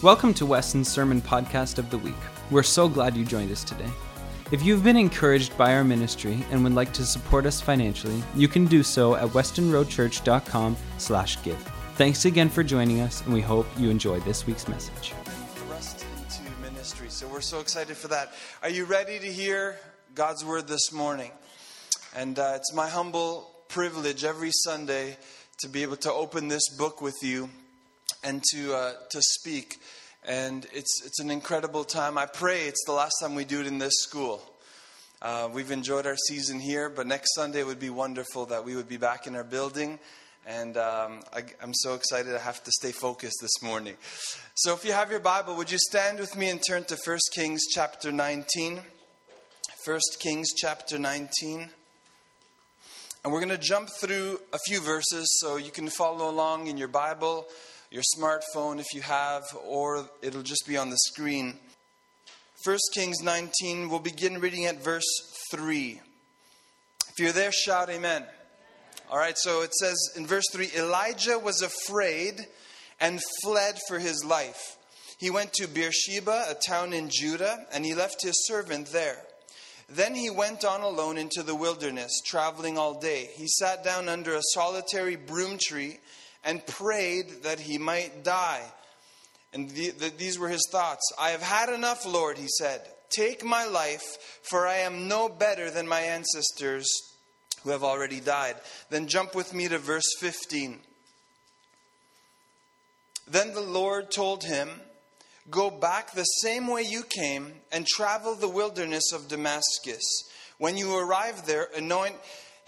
Welcome to Weston's Sermon Podcast of the Week. We're so glad you joined us today. If you've been encouraged by our ministry and would like to support us financially, you can do so at westonroadchurch.com slash give. Thanks again for joining us, and we hope you enjoy this week's message. Thrust into ministry. So we're so excited for that. Are you ready to hear God's word this morning? And uh, it's my humble privilege every Sunday to be able to open this book with you and to uh, to speak. And it's it's an incredible time. I pray it's the last time we do it in this school. Uh, we've enjoyed our season here, but next Sunday it would be wonderful that we would be back in our building. And um, I, I'm so excited I have to stay focused this morning. So if you have your Bible, would you stand with me and turn to 1 Kings chapter 19? 1 Kings chapter 19. And we're going to jump through a few verses so you can follow along in your Bible, your smartphone if you have, or it'll just be on the screen. 1 Kings 19, we'll begin reading at verse 3. If you're there, shout amen. All right, so it says in verse 3 Elijah was afraid and fled for his life. He went to Beersheba, a town in Judah, and he left his servant there. Then he went on alone into the wilderness, traveling all day. He sat down under a solitary broom tree and prayed that he might die. And the, the, these were his thoughts I have had enough, Lord, he said. Take my life, for I am no better than my ancestors who have already died. Then jump with me to verse 15. Then the Lord told him, Go back the same way you came and travel the wilderness of Damascus. When you arrive there, anoint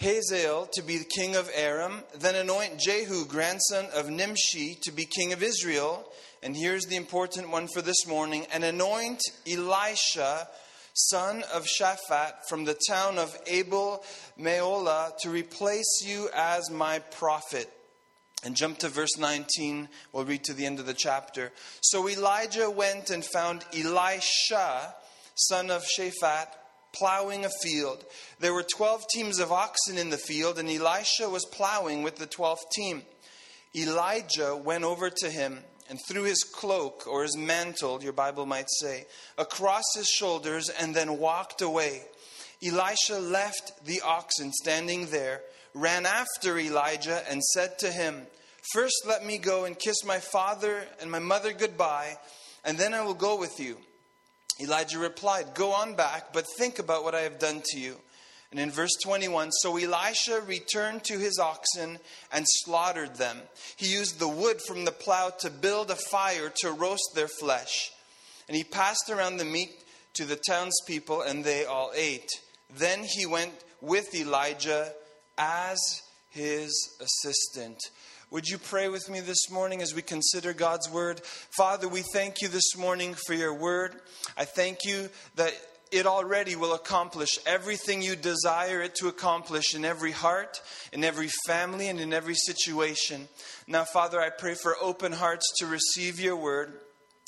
Hazael to be the king of Aram, then anoint Jehu, grandson of Nimshi, to be king of Israel. And here's the important one for this morning and anoint Elisha, son of Shaphat, from the town of Abel Meholah, to replace you as my prophet. And jump to verse 19. We'll read to the end of the chapter. So Elijah went and found Elisha, son of Shaphat, plowing a field. There were 12 teams of oxen in the field, and Elisha was plowing with the 12th team. Elijah went over to him and threw his cloak, or his mantle, your Bible might say, across his shoulders and then walked away. Elisha left the oxen standing there ran after Elijah and said to him, First let me go and kiss my father and my mother goodbye, and then I will go with you. Elijah replied, Go on back, but think about what I have done to you. And in verse 21, so Elisha returned to his oxen and slaughtered them. He used the wood from the plow to build a fire to roast their flesh. And he passed around the meat to the townspeople, and they all ate. Then he went with Elijah as his assistant. Would you pray with me this morning as we consider God's word? Father, we thank you this morning for your word. I thank you that it already will accomplish everything you desire it to accomplish in every heart, in every family, and in every situation. Now, Father, I pray for open hearts to receive your word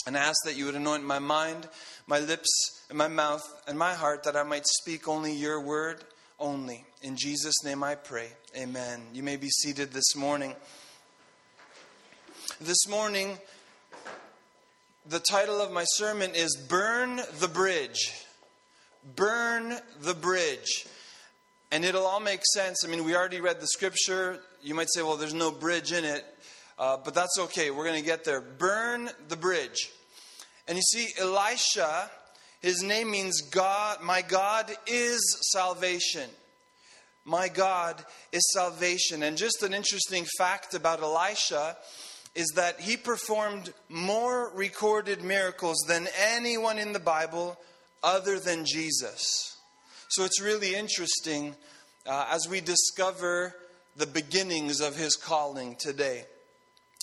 and ask that you would anoint my mind, my lips, and my mouth, and my heart that I might speak only your word only. In Jesus' name I pray. Amen. You may be seated this morning. This morning, the title of my sermon is Burn the Bridge. Burn the Bridge. And it'll all make sense. I mean, we already read the scripture. You might say, well, there's no bridge in it. Uh, but that's okay. We're going to get there. Burn the bridge. And you see, Elisha his name means God, my God is salvation. My God is salvation. And just an interesting fact about Elisha is that he performed more recorded miracles than anyone in the Bible other than Jesus. So it's really interesting uh, as we discover the beginnings of his calling today.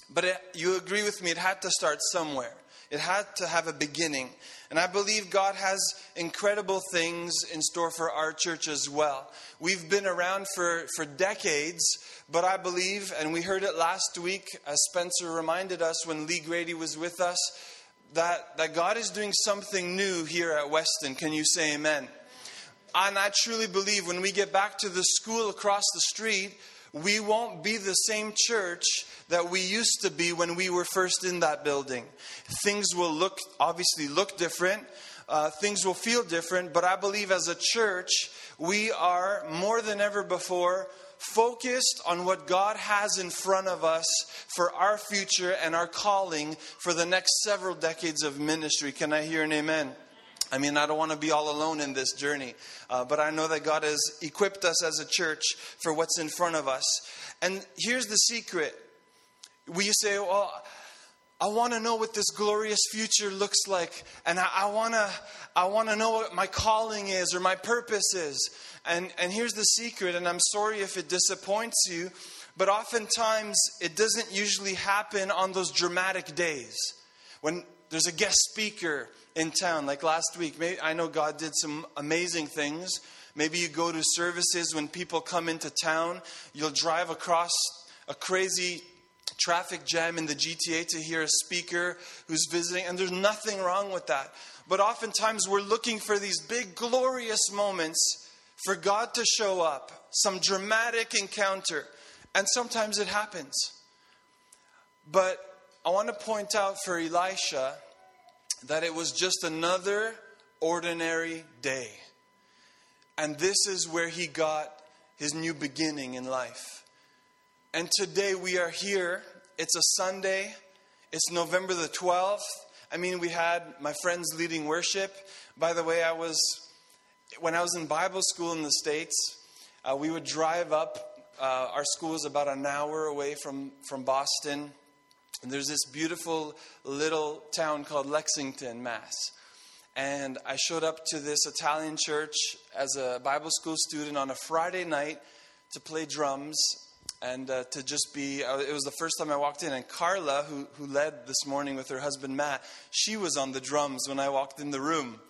But it, you agree with me, it had to start somewhere. It had to have a beginning. And I believe God has incredible things in store for our church as well. We've been around for, for decades, but I believe, and we heard it last week as Spencer reminded us when Lee Grady was with us, that, that God is doing something new here at Weston. Can you say amen? And I truly believe when we get back to the school across the street, we won't be the same church that we used to be when we were first in that building. Things will look, obviously, look different. Uh, things will feel different, but I believe as a church, we are more than ever before focused on what God has in front of us for our future and our calling for the next several decades of ministry. Can I hear an amen? I mean, I don't want to be all alone in this journey, uh, but I know that God has equipped us as a church for what's in front of us. And here's the secret we say, well, I want to know what this glorious future looks like, and I, I want to, I want to know what my calling is or my purpose is. And and here's the secret, and I'm sorry if it disappoints you, but oftentimes it doesn't usually happen on those dramatic days when there's a guest speaker in town. Like last week, maybe, I know God did some amazing things. Maybe you go to services when people come into town, you'll drive across a crazy traffic jam in the GTA to hear a speaker who's visiting, and there's nothing wrong with that. But oftentimes we're looking for these big, glorious moments for God to show up, some dramatic encounter, and sometimes it happens. But I want to point out for Elisha that it was just another ordinary day. And this is where he got his new beginning in life. And today we are here. It's a Sunday. It's November the 12th. I mean, we had my friends leading worship. By the way, I was, when I was in Bible school in the States, uh, we would drive up. Uh, our school is about an hour away from, from Boston. And there's this beautiful little town called Lexington, Mass. And I showed up to this Italian church as a Bible school student on a Friday night to play drums and uh, to just be. Uh, it was the first time I walked in. And Carla, who, who led this morning with her husband Matt, she was on the drums when I walked in the room.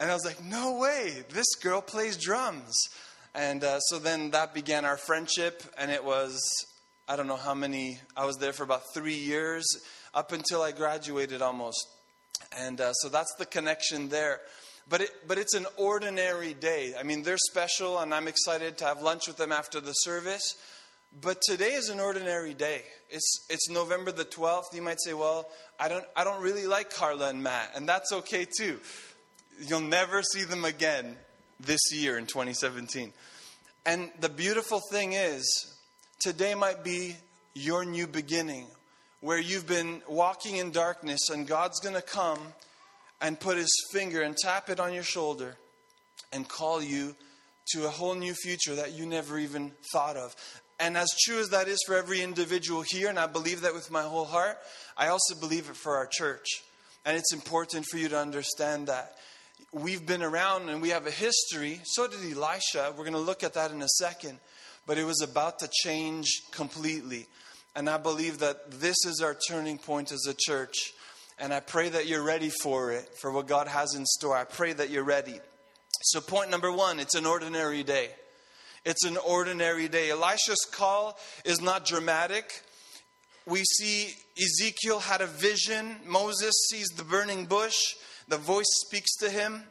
And I was like, no way, this girl plays drums. And uh, so then that began our friendship, and it was I don't know how many, I was there for about three years, up until I graduated almost. And uh, so that's the connection there. But, it, but it's an ordinary day. I mean, they're special, and I'm excited to have lunch with them after the service. But today is an ordinary day. It's, it's November the 12th. You might say, well, I don't, I don't really like Carla and Matt, and that's okay too. You'll never see them again this year in 2017. And the beautiful thing is, today might be your new beginning where you've been walking in darkness and God's going to come and put his finger and tap it on your shoulder and call you to a whole new future that you never even thought of. And as true as that is for every individual here, and I believe that with my whole heart, I also believe it for our church. And it's important for you to understand that. We've been around and we have a history. So did Elisha. We're going to look at that in a second but it was about to change completely. And I believe that this is our turning point as a church. And I pray that you're ready for it, for what God has in store. I pray that you're ready. So, point number one it's an ordinary day. It's an ordinary day. Elisha's call is not dramatic. We see Ezekiel had a vision. Moses sees the burning bush. The voice speaks to him.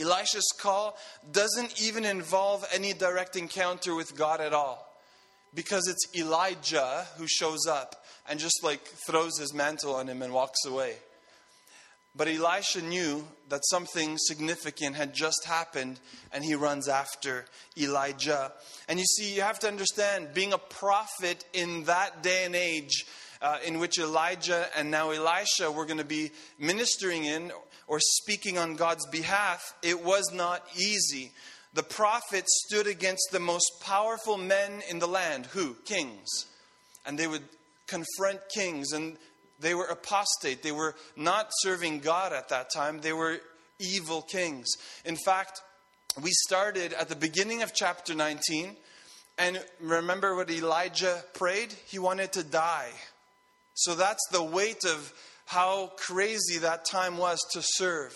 Elisha's call doesn't even involve any direct encounter with God at all because it's Elijah who shows up and just like throws his mantle on him and walks away. But Elisha knew that something significant had just happened and he runs after Elijah. And you see, you have to understand being a prophet in that day and age uh, in which Elijah and now Elisha were going to be ministering in or speaking on God's behalf, it was not easy. The prophet stood against the most powerful men in the land. Who? Kings. And they would confront kings, and they were apostate. They were not serving God at that time, they were evil kings. In fact, we started at the beginning of chapter 19, and remember what Elijah prayed? He wanted to die. So that's the weight of how crazy that time was to serve.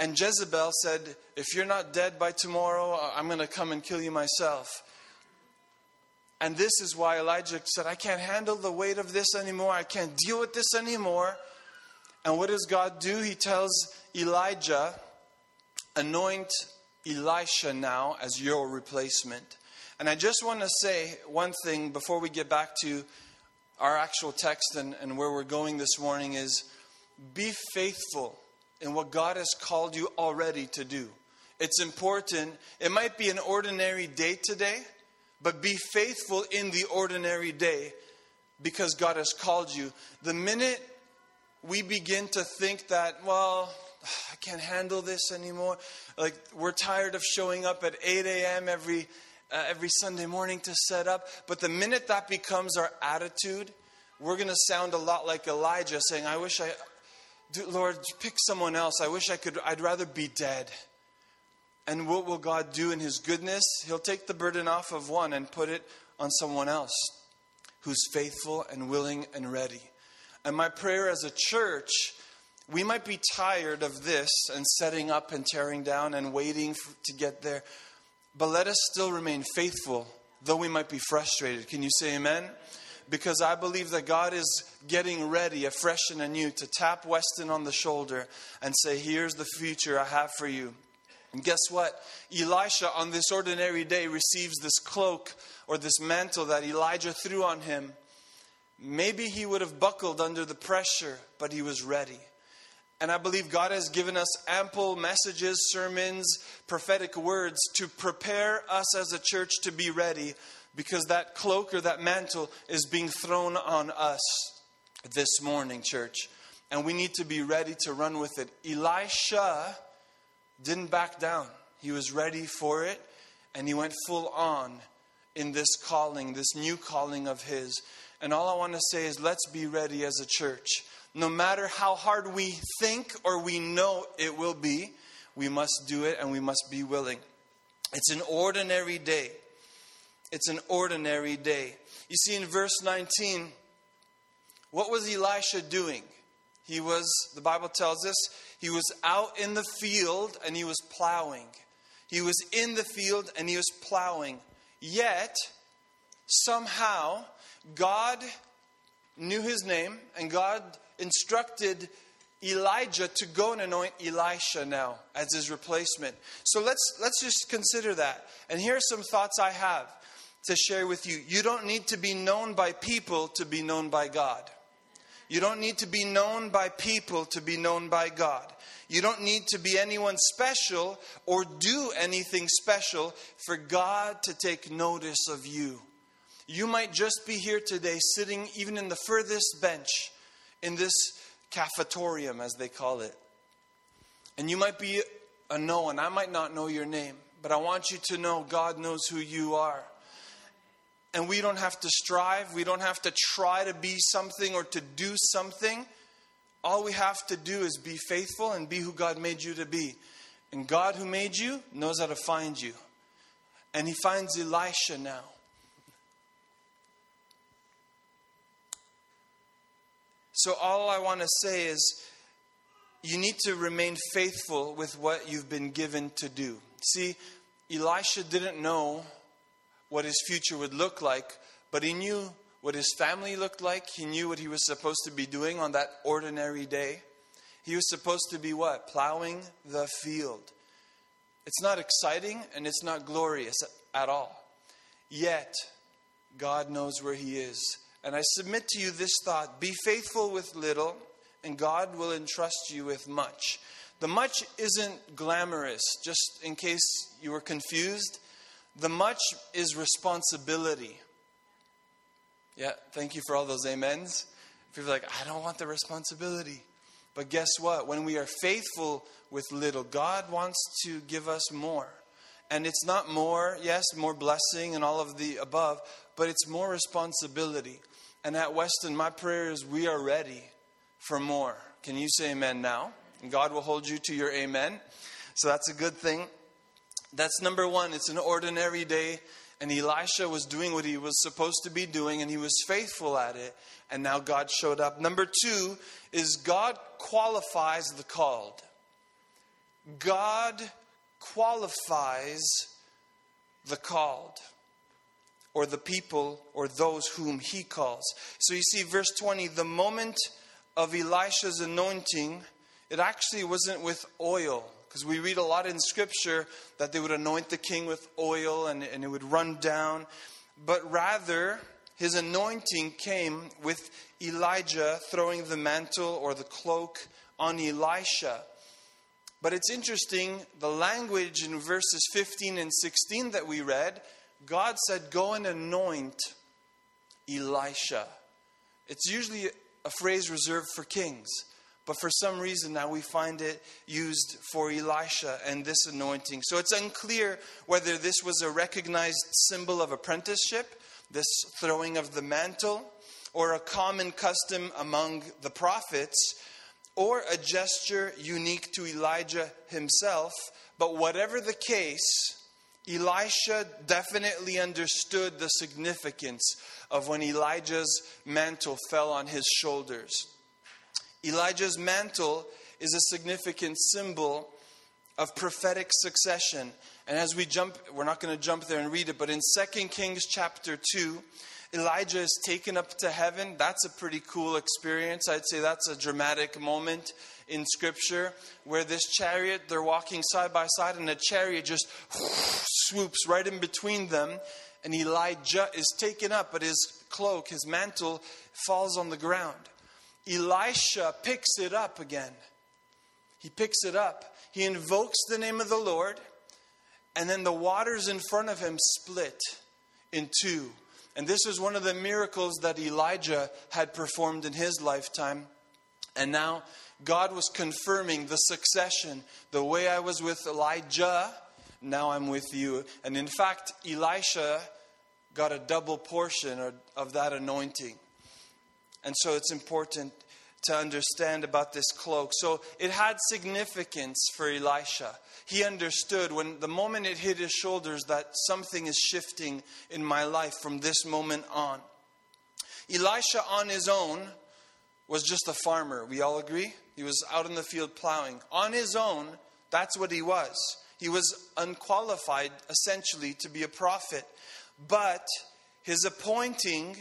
And Jezebel said, If you're not dead by tomorrow, I'm going to come and kill you myself. And this is why Elijah said, I can't handle the weight of this anymore. I can't deal with this anymore. And what does God do? He tells Elijah, Anoint Elisha now as your replacement. And I just want to say one thing before we get back to our actual text and, and where we're going this morning is be faithful in what God has called you already to do. It's important. It might be an ordinary day today, but be faithful in the ordinary day because God has called you. The minute we begin to think that, well, I can't handle this anymore, like we're tired of showing up at 8 a.m. every uh, every Sunday morning to set up. But the minute that becomes our attitude, we're going to sound a lot like Elijah saying, I wish I, Lord, pick someone else. I wish I could, I'd rather be dead. And what will God do in His goodness? He'll take the burden off of one and put it on someone else who's faithful and willing and ready. And my prayer as a church, we might be tired of this and setting up and tearing down and waiting for, to get there. But let us still remain faithful, though we might be frustrated. Can you say amen? Because I believe that God is getting ready, afresh and anew, to tap Weston on the shoulder and say, Here's the future I have for you. And guess what? Elisha, on this ordinary day, receives this cloak or this mantle that Elijah threw on him. Maybe he would have buckled under the pressure, but he was ready. And I believe God has given us ample messages, sermons, prophetic words to prepare us as a church to be ready because that cloak or that mantle is being thrown on us this morning, church. And we need to be ready to run with it. Elisha didn't back down, he was ready for it and he went full on in this calling, this new calling of his. And all I want to say is let's be ready as a church no matter how hard we think or we know it will be, we must do it and we must be willing. It's an ordinary day. It's an ordinary day. You see, in verse 19, what was Elisha doing? He was, the Bible tells us, he was out in the field and he was plowing. He was in the field and he was plowing. Yet, somehow, God knew his name and God instructed Elijah to go and anoint Elisha now as his replacement. So let's let's just consider that. And here are some thoughts I have to share with you. You don't need to be known by people to be known by God. You don't need to be known by people to be known by God. You don't need to be anyone special or do anything special for God to take notice of you. You might just be here today, sitting even in the furthest bench in this cafetorium, as they call it. And you might be a no, and I might not know your name, but I want you to know God knows who you are. And we don't have to strive, we don't have to try to be something or to do something. All we have to do is be faithful and be who God made you to be. And God, who made you, knows how to find you. And He finds Elisha now. So, all I want to say is you need to remain faithful with what you've been given to do. See, Elisha didn't know what his future would look like, but he knew what his family looked like. He knew what he was supposed to be doing on that ordinary day. He was supposed to be what? Plowing the field. It's not exciting and it's not glorious at all. Yet, God knows where he is. And I submit to you this thought be faithful with little, and God will entrust you with much. The much isn't glamorous, just in case you were confused. The much is responsibility. Yeah, thank you for all those amens. People like, I don't want the responsibility. But guess what? When we are faithful with little, God wants to give us more. And it's not more, yes, more blessing and all of the above, but it's more responsibility. And at Weston, my prayer is we are ready for more. Can you say amen now? And God will hold you to your amen. So that's a good thing. That's number one. It's an ordinary day, and Elisha was doing what he was supposed to be doing, and he was faithful at it. And now God showed up. Number two is God qualifies the called. God qualifies the called or the people or those whom he calls. So you see, verse 20, the moment of Elisha's anointing, it actually wasn't with oil, Because we read a lot in Scripture that they would anoint the king with oil and, and it would run down. But rather, his anointing came with Elijah throwing the mantle or the cloak on Elisha. But it's interesting, the language in verses 15 and 16 that we read, God said, Go and anoint Elisha. It's usually a phrase reserved for kings. But for some reason now we find it used for Elisha and this anointing. So it's unclear whether this was a recognized symbol of apprenticeship, this throwing of the mantle, or a common custom among the prophets, or a gesture unique to Elijah himself. But whatever the case, Elisha definitely understood the significance of when Elijah's mantle fell on his shoulders. Elijah's mantle is a significant symbol of prophetic succession. And as we jump, we're not going to jump there and read it, but in 2 Kings chapter 2, Elijah is taken up to heaven. That's a pretty cool experience. I'd say that's a dramatic moment in scripture where this chariot, they're walking side by side, and a chariot just swoops right in between them. And Elijah is taken up, but his cloak, his mantle, falls on the ground. Elisha picks it up again. He picks it up. He invokes the name of the Lord, and then the waters in front of him split in two. And this is one of the miracles that Elijah had performed in his lifetime. And now God was confirming the succession. The way I was with Elijah, now I'm with you. And in fact, Elisha got a double portion of that anointing. And so it's important to understand about this cloak. So it had significance for Elisha. He understood when the moment it hit his shoulders that something is shifting in my life from this moment on. Elisha on his own was just a farmer. We all agree? He was out in the field plowing. On his own, that's what he was. He was unqualified, essentially, to be a prophet. But his appointing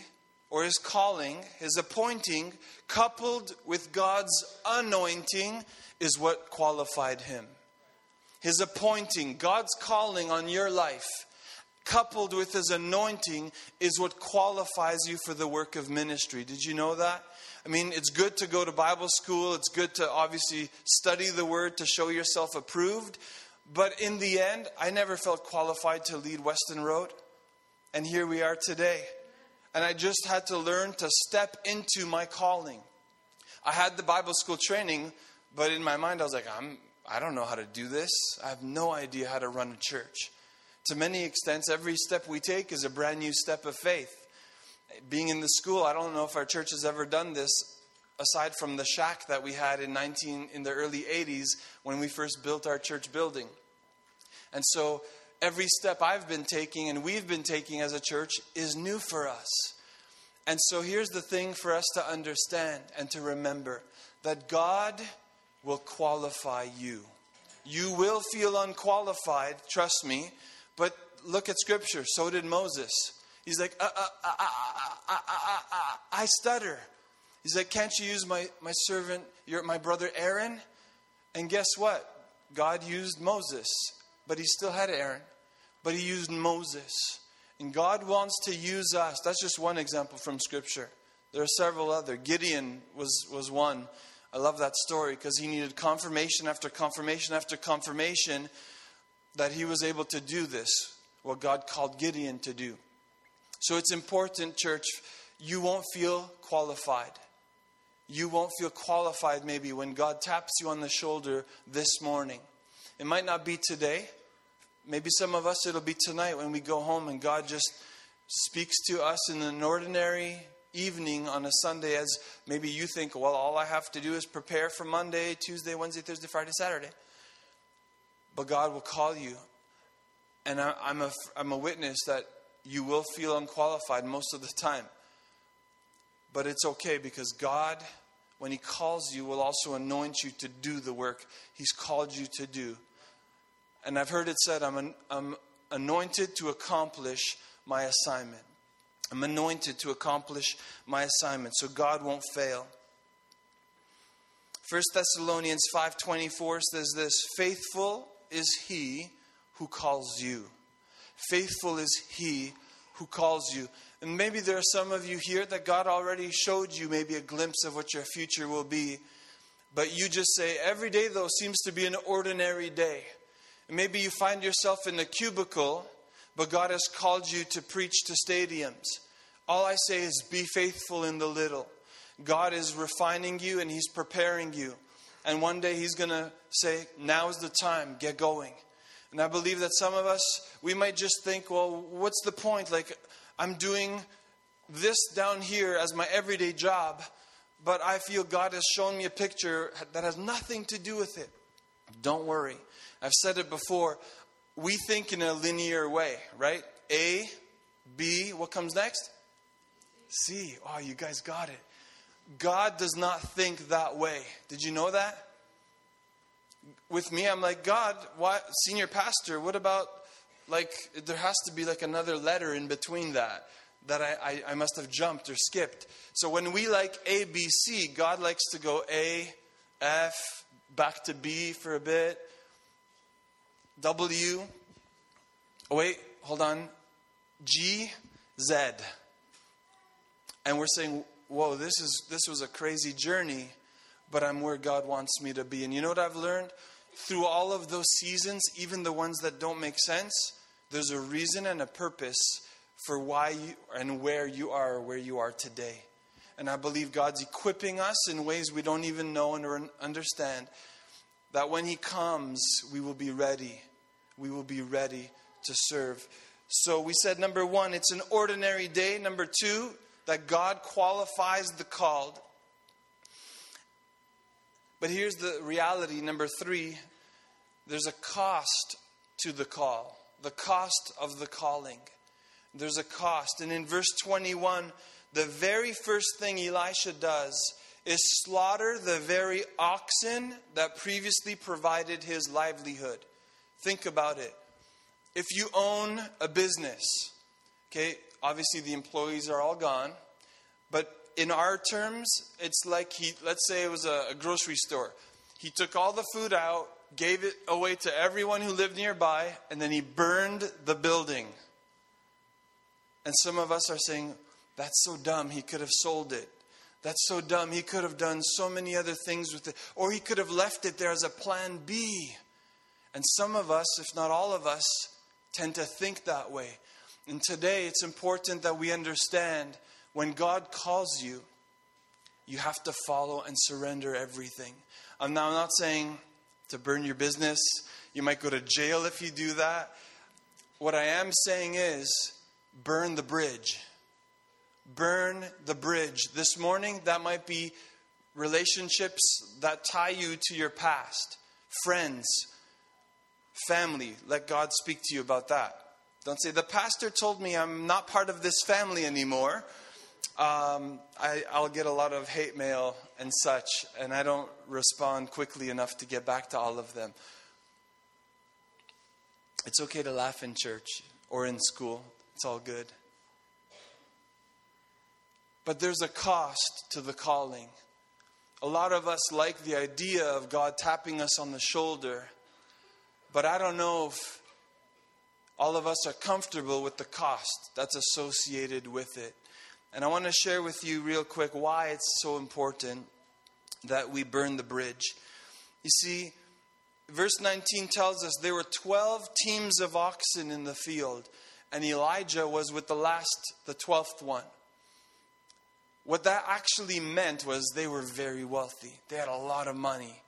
or his calling, his appointing, coupled with God's anointing, is what qualified him. His appointing, God's calling on your life, coupled with his anointing, is what qualifies you for the work of ministry. Did you know that? I mean, it's good to go to Bible school, it's good to obviously study the word to show yourself approved. But in the end, I never felt qualified to lead Weston Road. And here we are today and I just had to learn to step into my calling. I had the Bible school training, but in my mind I was like, I'm I don't know how to do this. I have no idea how to run a church. To many extents, every step we take is a brand new step of faith. Being in the school, I don't know if our church has ever done this aside from the shack that we had in 19 in the early 80s when we first built our church building. And so every step I've been taking and we've been taking as a church is new for us. And so here's the thing for us to understand and to remember that God will qualify you. You will feel unqualified, trust me, but look at scripture. So did Moses. He's like, uh, uh, uh, I stutter. He's like, can't you use my, my servant, your, my brother Aaron? And guess what? God used Moses, but he still had Aaron but he used Moses. And God wants to use us. That's just one example from Scripture. There are several other. Gideon was, was one. I love that story because he needed confirmation after confirmation after confirmation that he was able to do this, what God called Gideon to do. So it's important, church, you won't feel qualified. You won't feel qualified maybe when God taps you on the shoulder this morning. It might not be today, Maybe some of us, it'll be tonight when we go home and God just speaks to us in an ordinary evening on a Sunday as maybe you think, well, all I have to do is prepare for Monday, Tuesday, Wednesday, Thursday, Friday, Saturday. But God will call you. And I, am a, I'm a witness that you will feel unqualified most of the time. But it's okay because God, when He calls you, will also anoint you to do the work He's called you to do. And I've heard it said, I'm, an, I'm anointed to accomplish my assignment. I'm anointed to accomplish my assignment, so God won't fail. 1 Thessalonians 5:24 says this, faithful is he who calls you. Faithful is he who calls you. And maybe there are some of you here that God already showed you maybe a glimpse of what your future will be. But you just say, every day, though, seems to be an ordinary day. Maybe you find yourself in a cubicle, but God has called you to preach to stadiums. All I say is be faithful in the little. God is refining you and He's preparing you. And one day He's going to say, Now is the time, get going. And I believe that some of us, we might just think, well, what's the point? Like, I'm doing this down here as my everyday job, but I feel God has shown me a picture that has nothing to do with it. Don't worry. I've said it before. We think in a linear way, right? A, B, what comes next? C. Oh, you guys got it. God does not think that way. Did you know that? With me, I'm like, God, why, senior pastor, what about, like, there has to be like another letter in between that that I, I, I must have jumped or skipped. So when we like A, B, C, God likes to go A, F, back to B for a bit, W, oh wait, hold on, G, Z. And we're saying, whoa, this, is, this was a crazy journey, but I'm where God wants me to be. And you know what I've learned? Through all of those seasons, even the ones that don't make sense, there's a reason and a purpose for why you and where you are where you are today. And I believe God's equipping us in ways we don't even know and understand. That when He comes, we will be ready. We will be ready to serve. So we said number one, it's an ordinary day. Number two, that God qualifies the called. But here's the reality number three there's a cost to the call, the cost of the calling. There's a cost. And in verse 21, the very first thing Elisha does is slaughter the very oxen that previously provided his livelihood. Think about it. If you own a business, okay, obviously the employees are all gone, but in our terms, it's like he, let's say it was a, a grocery store. He took all the food out, gave it away to everyone who lived nearby, and then he burned the building. And some of us are saying, that's so dumb, he could have sold it. That's so dumb, he could have done so many other things with it. Or he could have left it there as a plan B. And some of us, if not all of us, tend to think that way. And today it's important that we understand when God calls you, you have to follow and surrender everything. I'm now not saying to burn your business. You might go to jail if you do that. What I am saying is burn the bridge. Burn the bridge. This morning, that might be relationships that tie you to your past, friends, family. Let God speak to you about that. Don't say, the pastor told me I'm not part of this family anymore. Um, I, I'll get a lot of hate mail and such, and I don't respond quickly enough to get back to all of them. It's okay to laugh in church or in school, it's all good. But there's a cost to the calling. A lot of us like the idea of God tapping us on the shoulder, but I don't know if all of us are comfortable with the cost that's associated with it. And I want to share with you, real quick, why it's so important that we burn the bridge. You see, verse 19 tells us there were 12 teams of oxen in the field, and Elijah was with the last, the 12th one. What that actually meant was they were very wealthy. They had a lot of money.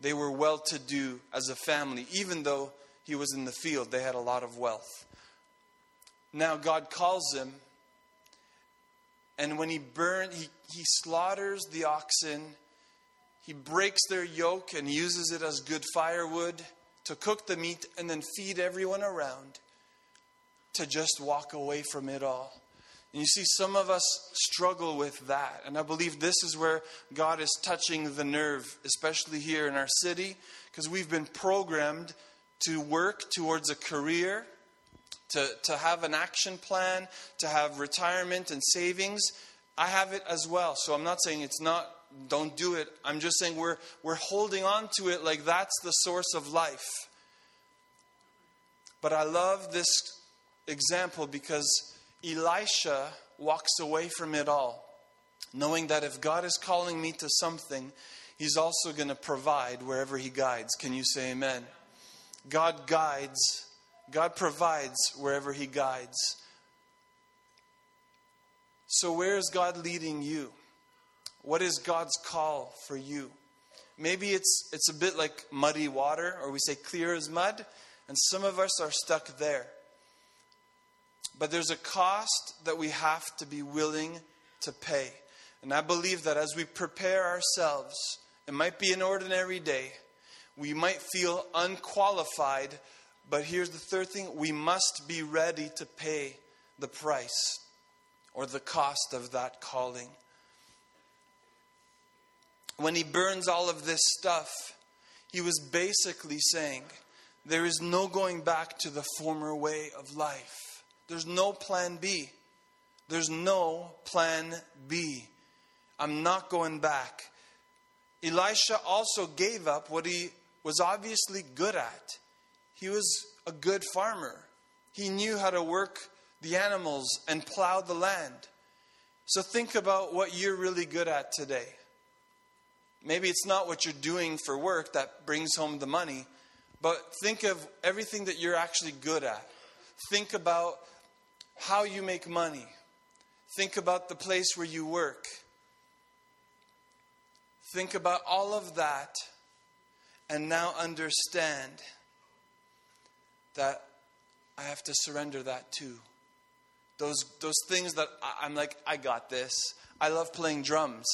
They were well to do as a family. Even though he was in the field, they had a lot of wealth. Now God calls him, and when he burns, he, he slaughters the oxen, he breaks their yoke and uses it as good firewood to cook the meat and then feed everyone around to just walk away from it all. And you see, some of us struggle with that. And I believe this is where God is touching the nerve, especially here in our city, because we've been programmed to work towards a career, to, to have an action plan, to have retirement and savings. I have it as well. So I'm not saying it's not don't do it. I'm just saying we're, we're holding on to it like that's the source of life. But I love this example because Elisha walks away from it all, knowing that if God is calling me to something, He's also going to provide wherever He guides. Can you say amen? God guides, God provides wherever He guides. So, where is God leading you? What is God's call for you? Maybe it's, it's a bit like muddy water, or we say clear as mud, and some of us are stuck there. But there's a cost that we have to be willing to pay. And I believe that as we prepare ourselves, it might be an ordinary day, we might feel unqualified, but here's the third thing we must be ready to pay the price or the cost of that calling. When he burns all of this stuff, he was basically saying, There is no going back to the former way of life. There's no plan B. There's no plan B. I'm not going back. Elisha also gave up what he was obviously good at. He was a good farmer. He knew how to work the animals and plow the land. So think about what you're really good at today. Maybe it's not what you're doing for work that brings home the money, but think of everything that you're actually good at. Think about how you make money. Think about the place where you work. Think about all of that and now understand that I have to surrender that too. Those, those things that I'm like, I got this. I love playing drums.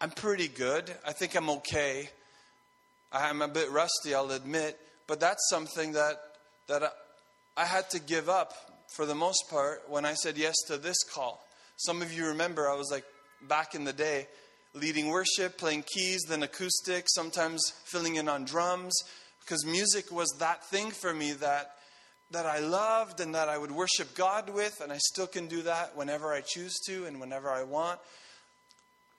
I'm pretty good. I think I'm okay. I'm a bit rusty, I'll admit, but that's something that, that I, I had to give up for the most part when I said yes to this call. Some of you remember I was like, back in the day, leading worship, playing keys, then acoustic, sometimes filling in on drums, because music was that thing for me that that I loved and that I would worship God with, and I still can do that whenever I choose to and whenever I want.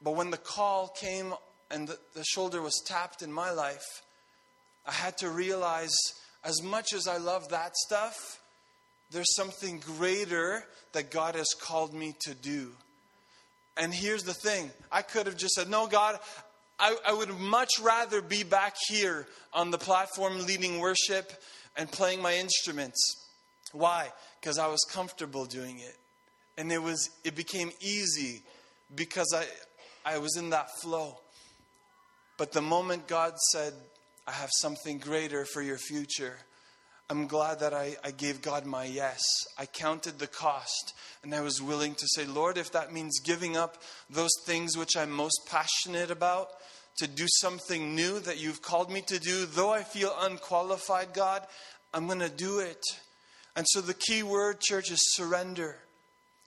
But when the call came and the, the shoulder was tapped in my life, I had to realize as much as I love that stuff, there's something greater that God has called me to do. And here's the thing I could have just said, No, God, I, I, would much rather be back here on the platform leading worship and playing my instruments. Why? Because I was comfortable doing it. And it was it became easy because I I was in that flow. But the moment God said, I have something greater for your future, I'm glad that I, I gave God my yes. I counted the cost and I was willing to say, Lord, if that means giving up those things which I'm most passionate about to do something new that you've called me to do, though I feel unqualified, God, I'm going to do it. And so the key word, church, is surrender.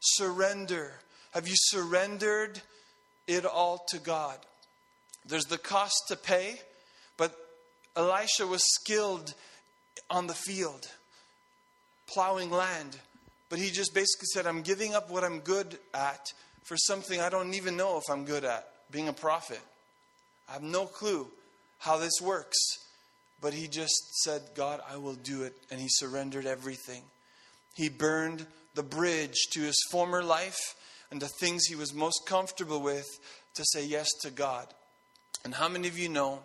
Surrender. Have you surrendered it all to God? There's the cost to pay, but Elisha was skilled on the field, plowing land. But he just basically said, I'm giving up what I'm good at for something I don't even know if I'm good at, being a prophet. I have no clue how this works. But he just said, God, I will do it. And he surrendered everything. He burned the bridge to his former life and the things he was most comfortable with to say yes to God. And how many of you know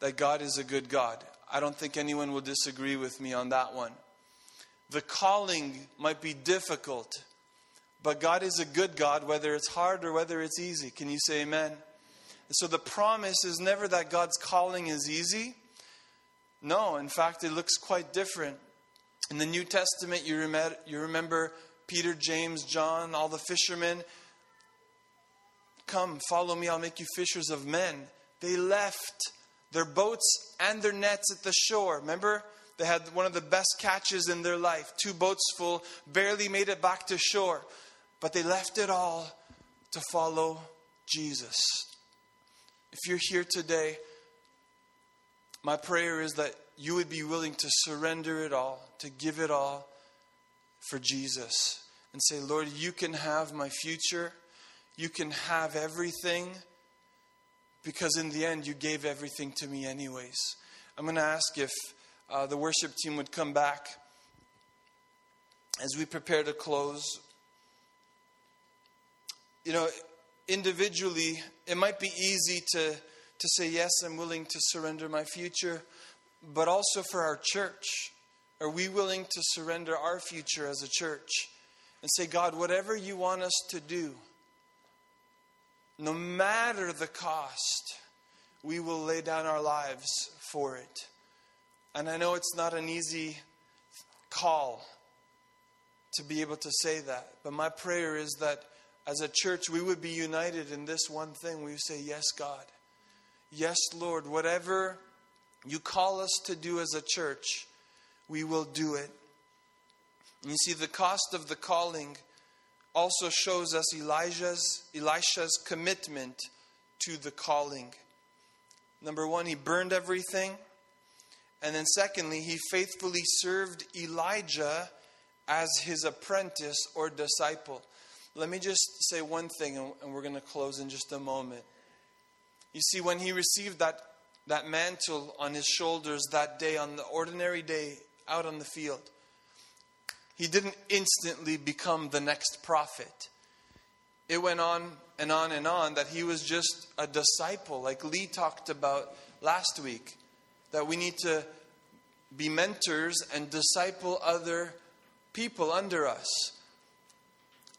that God is a good God? I don't think anyone will disagree with me on that one. The calling might be difficult, but God is a good God, whether it's hard or whether it's easy. Can you say amen? And so the promise is never that God's calling is easy. No, in fact, it looks quite different. In the New Testament, you remember, you remember Peter, James, John, all the fishermen. Come, follow me, I'll make you fishers of men. They left their boats and their nets at the shore. Remember? They had one of the best catches in their life. Two boats full, barely made it back to shore. But they left it all to follow Jesus. If you're here today, my prayer is that you would be willing to surrender it all, to give it all for Jesus, and say, Lord, you can have my future, you can have everything, because in the end, you gave everything to me, anyways. I'm going to ask if uh, the worship team would come back as we prepare to close. You know, individually, it might be easy to, to say, Yes, I'm willing to surrender my future, but also for our church. Are we willing to surrender our future as a church and say, God, whatever you want us to do, no matter the cost, we will lay down our lives for it? And I know it's not an easy call to be able to say that, but my prayer is that as a church we would be united in this one thing. We would say, Yes, God. Yes, Lord. Whatever you call us to do as a church, we will do it. And you see, the cost of the calling also shows us Elijah's, Elisha's commitment to the calling. Number one, he burned everything. And then, secondly, he faithfully served Elijah as his apprentice or disciple. Let me just say one thing, and we're going to close in just a moment. You see, when he received that, that mantle on his shoulders that day, on the ordinary day out on the field, he didn't instantly become the next prophet. It went on and on and on that he was just a disciple, like Lee talked about last week, that we need to be mentors and disciple other people under us.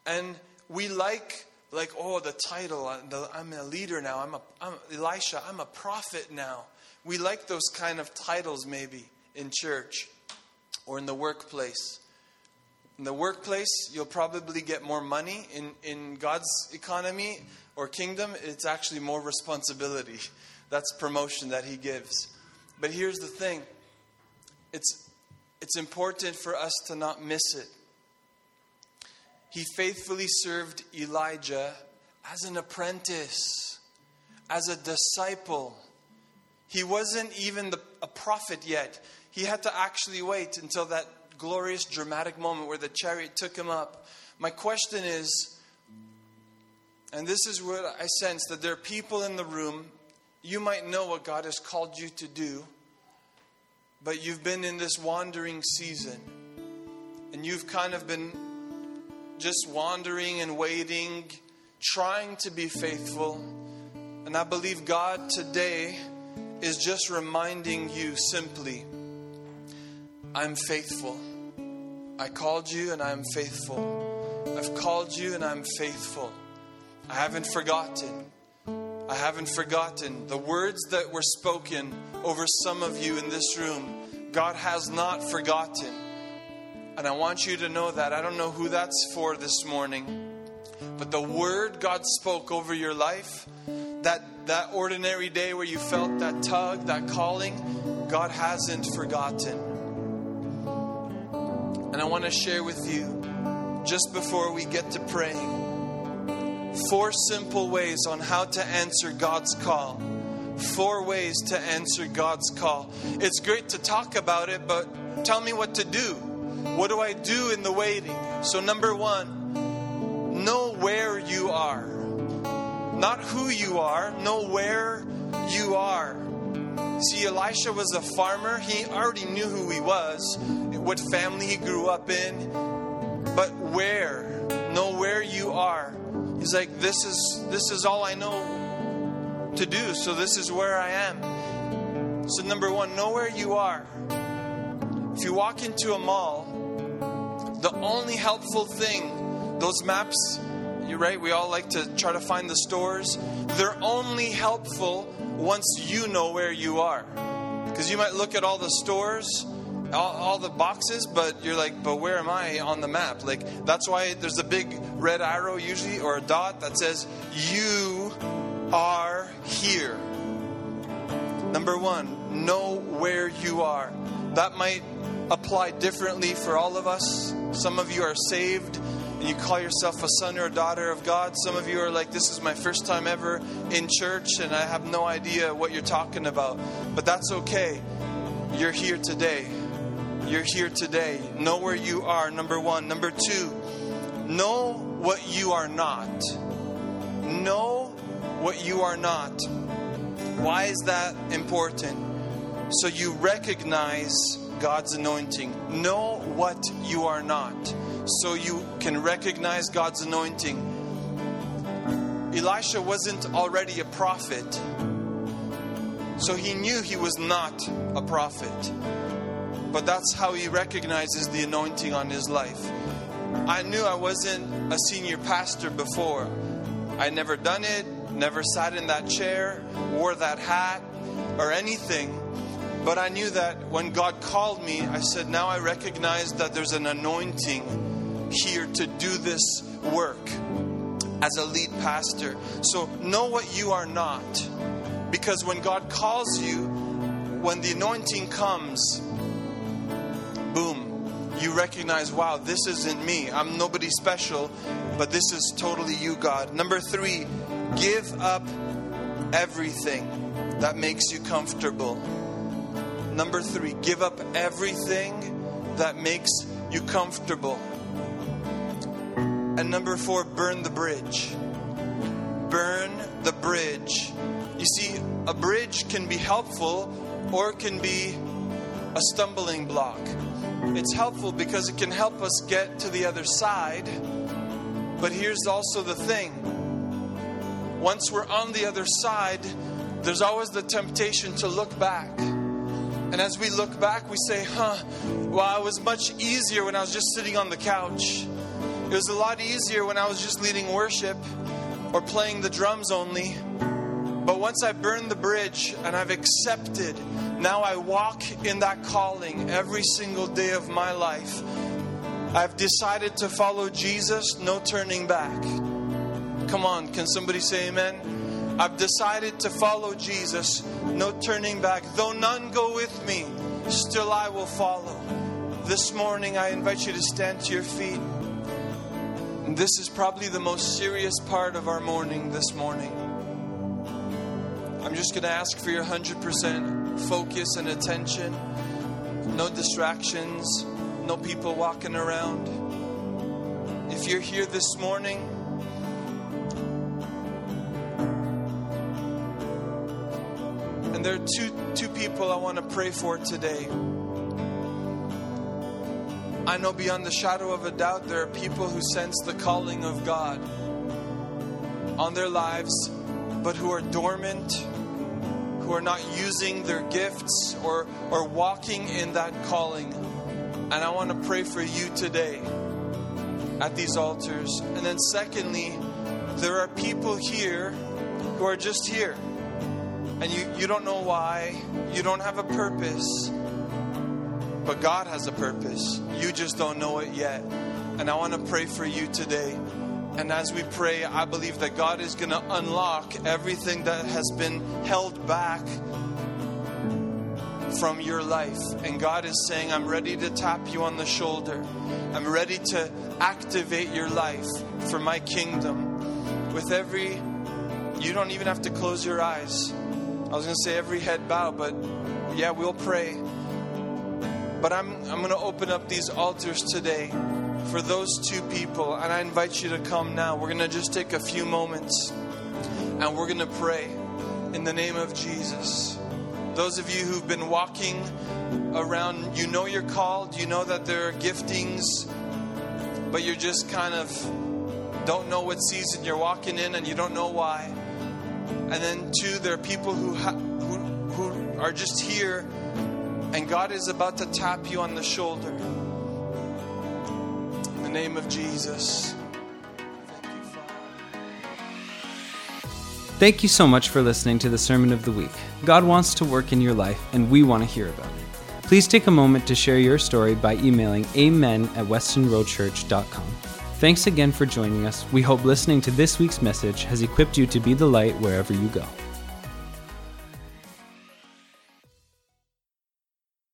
And we like, like, oh, the title, uh, I'm a leader now, I'm, a, I'm Elisha, I'm a prophet now. We like those kind of titles maybe in church or in the workplace. In the workplace, you'll probably get more money. In, in God's economy or kingdom, it's actually more responsibility. That's promotion that He gives. But here's the thing it's, it's important for us to not miss it. He faithfully served Elijah as an apprentice, as a disciple. He wasn't even the, a prophet yet. He had to actually wait until that glorious, dramatic moment where the chariot took him up. My question is, and this is what I sense that there are people in the room, you might know what God has called you to do, but you've been in this wandering season and you've kind of been just wandering and waiting, trying to be faithful. And I believe God today is just reminding you simply I'm faithful. I called you and I'm faithful. I've called you and I'm faithful. I haven't forgotten. I haven't forgotten the words that were spoken over some of you in this room. God has not forgotten. And I want you to know that. I don't know who that's for this morning, but the word God spoke over your life, that, that ordinary day where you felt that tug, that calling, God hasn't forgotten. And I want to share with you, just before we get to praying, four simple ways on how to answer God's call. Four ways to answer God's call. It's great to talk about it, but tell me what to do. What do I do in the waiting? So, number one, know where you are. Not who you are, know where you are. See, Elisha was a farmer. He already knew who he was, what family he grew up in. But where? Know where you are. He's like, this is this is all I know to do. So this is where I am. So number one, know where you are. If you walk into a mall, the only helpful thing, those maps, you're right, we all like to try to find the stores. They're only helpful once you know where you are. Because you might look at all the stores all, all, the boxes, but you're like, but where am I on the map? Like, that's why there's a big red arrow usually or a dot that says, You are here. Number one, know where you are. That might apply differently for all of us. Some of you are saved and you call yourself a son or a daughter of God. Some of you are like, This is my first time ever in church and I have no idea what you're talking about. But that's okay. You're here today. You're here today. Know where you are, number one. Number two, know what you are not. Know what you are not. Why is that important? So you recognize God's anointing. Know what you are not. So you can recognize God's anointing. Elisha wasn't already a prophet. So he knew he was not a prophet. But that's how he recognizes the anointing on his life. I knew I wasn't a senior pastor before. I'd never done it, never sat in that chair, wore that hat, or anything. But I knew that when God called me, I said, Now I recognize that there's an anointing here to do this work as a lead pastor. So know what you are not. Because when God calls you, when the anointing comes, boom, you recognize, wow, this isn't me. I'm nobody special, but this is totally you, God. Number three, give up everything that makes you comfortable. Number three, give up everything that makes you comfortable. And number four, burn the bridge. Burn the bridge. You see, a bridge can be helpful or can be a stumbling block. It's helpful because it can help us get to the other side. But here's also the thing once we're on the other side, there's always the temptation to look back. And as we look back, we say, huh, well, it was much easier when I was just sitting on the couch. It was a lot easier when I was just leading worship or playing the drums only. But once I burned the bridge and I've accepted, now I walk in that calling every single day of my life. I've decided to follow Jesus, no turning back. Come on, can somebody say amen? I've decided to follow Jesus, no turning back. Though none go with me, still I will follow. This morning, I invite you to stand to your feet. This is probably the most serious part of our morning this morning. I'm just going to ask for your 100% focus and attention. No distractions, no people walking around. If you're here this morning, there are two, two people I want to pray for today. I know beyond the shadow of a doubt there are people who sense the calling of God on their lives, but who are dormant, who are not using their gifts or, or walking in that calling. And I want to pray for you today at these altars. And then, secondly, there are people here who are just here. And you, you don't know why, you don't have a purpose, but God has a purpose. You just don't know it yet. And I want to pray for you today. And as we pray, I believe that God is going to unlock everything that has been held back from your life. And God is saying, I'm ready to tap you on the shoulder. I'm ready to activate your life for my kingdom. With every, you don't even have to close your eyes. I was going to say every head bow, but yeah, we'll pray. But I'm, I'm going to open up these altars today for those two people, and I invite you to come now. We're going to just take a few moments and we're going to pray in the name of Jesus. Those of you who've been walking around, you know you're called, you know that there are giftings, but you're just kind of don't know what season you're walking in and you don't know why. And then, two, there are people who, ha- who, who are just here and God is about to tap you on the shoulder. In the name of Jesus. Thank you so much for listening to the Sermon of the Week. God wants to work in your life, and we want to hear about it. Please take a moment to share your story by emailing amen at westonroadchurch.com. Thanks again for joining us. We hope listening to this week's message has equipped you to be the light wherever you go.